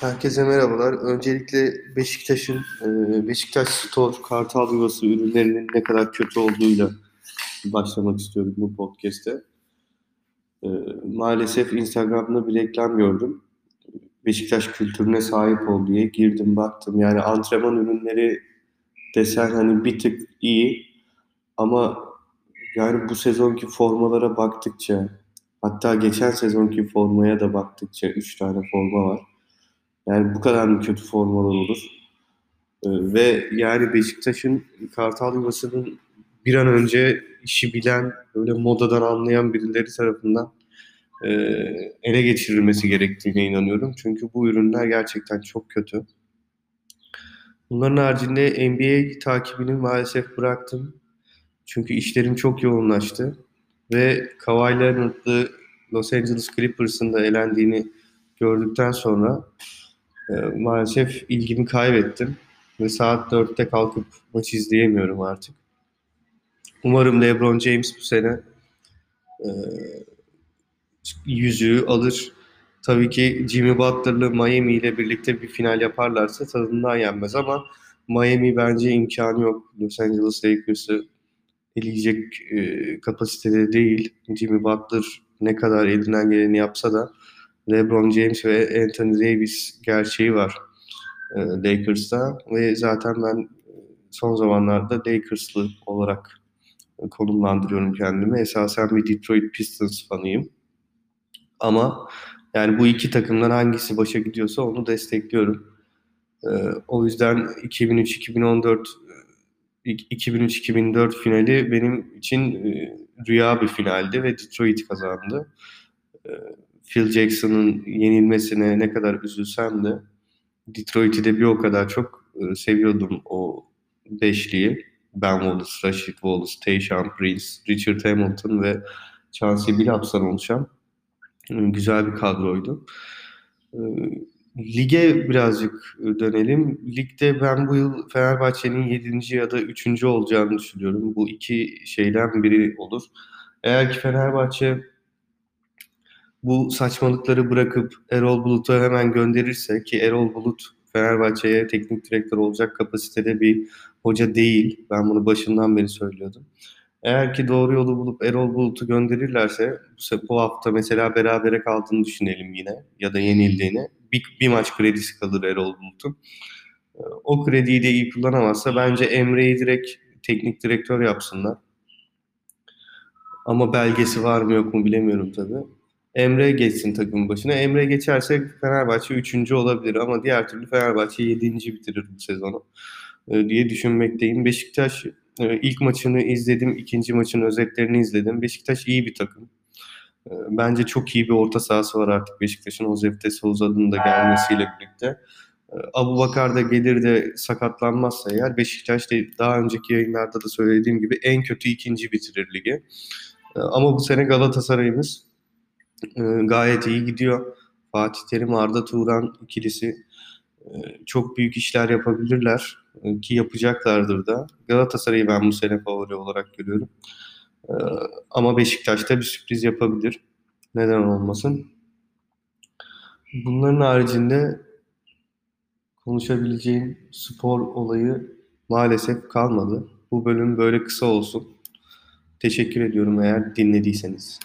Herkese merhabalar. Öncelikle Beşiktaş'ın e, Beşiktaş Store Kartal Yuvası ürünlerinin ne kadar kötü olduğuyla başlamak istiyorum bu podcast'te. E, maalesef Instagram'da bir reklam gördüm. Beşiktaş kültürüne sahip ol diye girdim baktım. Yani antrenman ürünleri desen hani bir tık iyi ama yani bu sezonki formalara baktıkça hatta geçen sezonki formaya da baktıkça 3 tane forma var yani bu kadar mı kötü formalar olur? Ee, ve yani Beşiktaş'ın Kartal Yuvası'nın bir an önce işi bilen, böyle modadan anlayan birileri tarafından e, ele geçirilmesi gerektiğine inanıyorum. Çünkü bu ürünler gerçekten çok kötü. Bunların haricinde NBA takibini maalesef bıraktım. Çünkü işlerim çok yoğunlaştı. Ve Kawhi Leonard'lı Los Angeles Clippers'ın da elendiğini gördükten sonra e, maalesef ilgimi kaybettim ve saat 4'te kalkıp maç izleyemiyorum artık. Umarım LeBron James bu sene e, yüzüğü alır. Tabii ki Jimmy Butler'lı Miami ile birlikte bir final yaparlarsa tadından yenmez ama Miami bence imkanı yok. Los Angeles Lakers'ı eleyecek e, kapasitede değil. Jimmy Butler ne kadar elinden geleni yapsa da LeBron James ve Anthony Davis gerçeği var e, Lakers'ta ve zaten ben son zamanlarda Lakers'lı olarak konumlandırıyorum kendimi. Esasen bir Detroit Pistons fanıyım. Ama yani bu iki takımdan hangisi başa gidiyorsa onu destekliyorum. E, o yüzden 2003-2014 2003-2004 finali benim için e, rüya bir finaldi ve Detroit kazandı. E, Phil Jackson'ın yenilmesine ne kadar üzülsem de Detroit'i de bir o kadar çok e, seviyordum o beşliyi. Ben Wallace, Rashid Wallace, Tayshaun Prince, Richard Hamilton ve Chauncey Billups'tan oluşan e, güzel bir kadroydu. E, lige birazcık dönelim. Ligde ben bu yıl Fenerbahçe'nin 7. ya da 3. olacağını düşünüyorum. Bu iki şeyden biri olur. Eğer ki Fenerbahçe bu saçmalıkları bırakıp Erol Bulut'u hemen gönderirse ki Erol Bulut Fenerbahçe'ye teknik direktör olacak kapasitede bir hoca değil. Ben bunu başından beri söylüyordum. Eğer ki doğru yolu bulup Erol Bulut'u gönderirlerse bu hafta mesela berabere kaldığını düşünelim yine ya da yenildiğini. Bir, bir maç kredisi kalır Erol Bulut'un. O krediyi de iyi kullanamazsa bence Emre'yi direkt teknik direktör yapsınlar. Ama belgesi var mı yok mu bilemiyorum tabii. Emre geçsin takımın başına. Emre geçerse Fenerbahçe 3. olabilir ama diğer türlü Fenerbahçe 7. bitirir bu sezonu e, diye düşünmekteyim. Beşiktaş e, ilk maçını izledim, ikinci maçın özetlerini izledim. Beşiktaş iyi bir takım. E, bence çok iyi bir orta sahası var artık Beşiktaş'ın Josef Souza'nın da gelmesiyle birlikte. Abu Bakar da gelir de sakatlanmazsa eğer Beşiktaş da daha önceki yayınlarda da söylediğim gibi en kötü ikinci bitirir ligi. Ama bu sene Galatasaray'ımız e, gayet iyi gidiyor. Fatih Terim, Arda Turan ikilisi e, çok büyük işler yapabilirler e, ki yapacaklardır da. Galatasaray'ı ben bu sene favori olarak görüyorum. E, ama Beşiktaş da bir sürpriz yapabilir. Neden olmasın? Bunların haricinde konuşabileceğim spor olayı maalesef kalmadı. Bu bölüm böyle kısa olsun. Teşekkür ediyorum eğer dinlediyseniz.